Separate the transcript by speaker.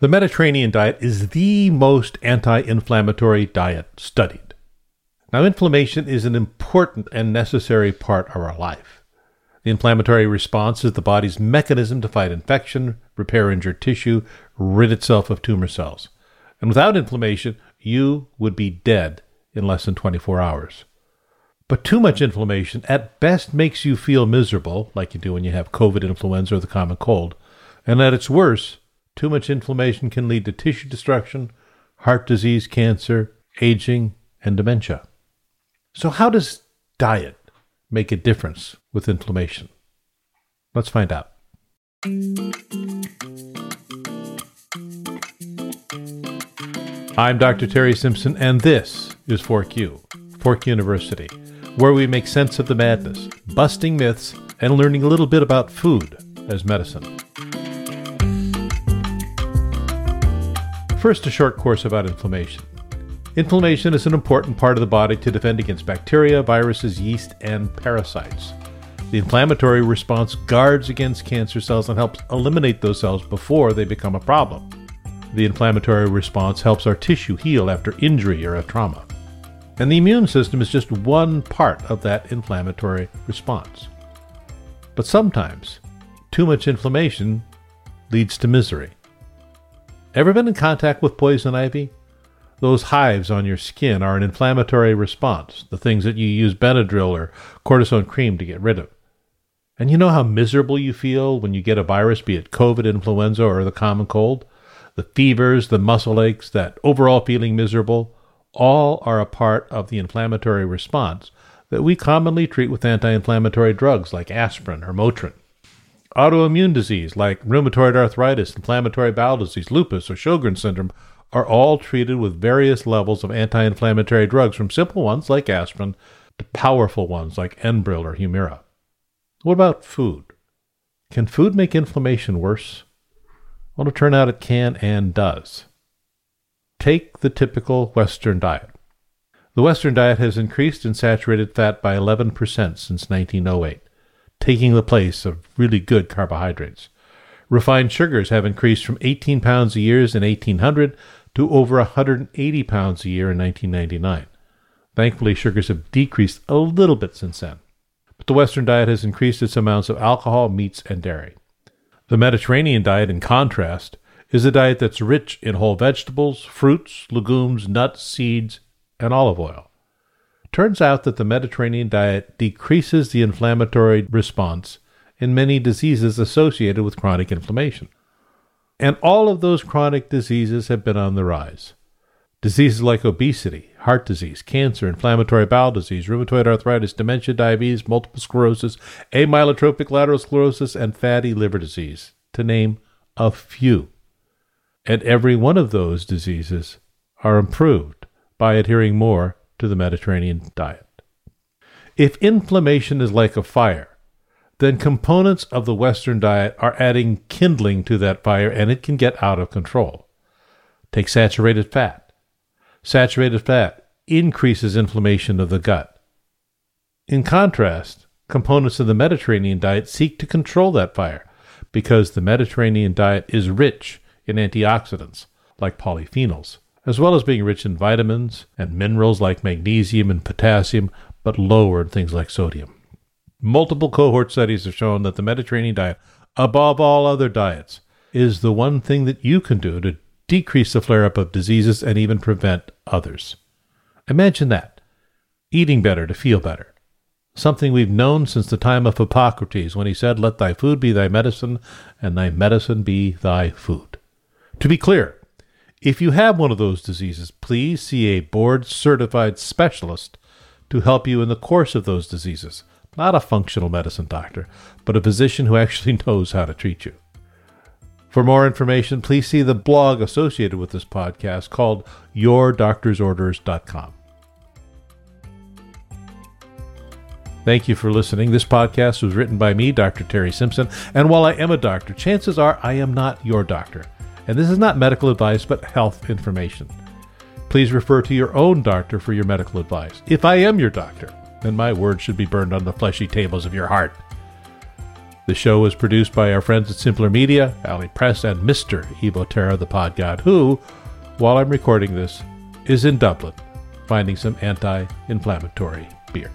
Speaker 1: The Mediterranean diet is the most anti inflammatory diet studied. Now, inflammation is an important and necessary part of our life. The inflammatory response is the body's mechanism to fight infection, repair injured tissue, rid itself of tumor cells. And without inflammation, you would be dead in less than 24 hours. But too much inflammation at best makes you feel miserable, like you do when you have COVID influenza or the common cold, and at its worst, too much inflammation can lead to tissue destruction, heart disease, cancer, aging, and dementia. So, how does diet make a difference with inflammation? Let's find out. I'm Dr. Terry Simpson, and this is Fork U, Fork University, where we make sense of the madness, busting myths, and learning a little bit about food as medicine. First, a short course about inflammation. Inflammation is an important part of the body to defend against bacteria, viruses, yeast, and parasites. The inflammatory response guards against cancer cells and helps eliminate those cells before they become a problem. The inflammatory response helps our tissue heal after injury or a trauma. And the immune system is just one part of that inflammatory response. But sometimes, too much inflammation leads to misery. Ever been in contact with poison ivy? Those hives on your skin are an inflammatory response, the things that you use Benadryl or cortisone cream to get rid of. And you know how miserable you feel when you get a virus, be it COVID, influenza, or the common cold? The fevers, the muscle aches, that overall feeling miserable, all are a part of the inflammatory response that we commonly treat with anti inflammatory drugs like aspirin or Motrin. Autoimmune disease like rheumatoid arthritis, inflammatory bowel disease, lupus, or Sjogren's syndrome are all treated with various levels of anti inflammatory drugs, from simple ones like aspirin to powerful ones like Enbrel or Humira. What about food? Can food make inflammation worse? Well, it turns out it can and does. Take the typical Western diet. The Western diet has increased in saturated fat by 11% since 1908 taking the place of really good carbohydrates. Refined sugars have increased from 18 pounds a year in 1800 to over 180 pounds a year in 1999. Thankfully, sugars have decreased a little bit since then. But the Western diet has increased its amounts of alcohol, meats, and dairy. The Mediterranean diet, in contrast, is a diet that's rich in whole vegetables, fruits, legumes, nuts, seeds, and olive oil. Turns out that the Mediterranean diet decreases the inflammatory response in many diseases associated with chronic inflammation. And all of those chronic diseases have been on the rise. Diseases like obesity, heart disease, cancer, inflammatory bowel disease, rheumatoid arthritis, dementia, diabetes, multiple sclerosis, amyotrophic lateral sclerosis, and fatty liver disease, to name a few. And every one of those diseases are improved by adhering more to the Mediterranean diet. If inflammation is like a fire, then components of the Western diet are adding kindling to that fire and it can get out of control. Take saturated fat. Saturated fat increases inflammation of the gut. In contrast, components of the Mediterranean diet seek to control that fire because the Mediterranean diet is rich in antioxidants like polyphenols as well as being rich in vitamins and minerals like magnesium and potassium, but lower in things like sodium. Multiple cohort studies have shown that the Mediterranean diet, above all other diets, is the one thing that you can do to decrease the flare up of diseases and even prevent others. Imagine that eating better to feel better. Something we've known since the time of Hippocrates when he said, Let thy food be thy medicine, and thy medicine be thy food. To be clear, if you have one of those diseases, please see a board certified specialist to help you in the course of those diseases. Not a functional medicine doctor, but a physician who actually knows how to treat you. For more information, please see the blog associated with this podcast called yourdoctorsorders.com. Thank you for listening. This podcast was written by me, Dr. Terry Simpson, and while I am a doctor, chances are I am not your doctor and this is not medical advice but health information. Please refer to your own doctor for your medical advice. If I am your doctor, then my words should be burned on the fleshy tables of your heart. The show was produced by our friends at Simpler Media, Ali Press, and Mr. Evo the pod god, who, while I'm recording this, is in Dublin finding some anti inflammatory beer.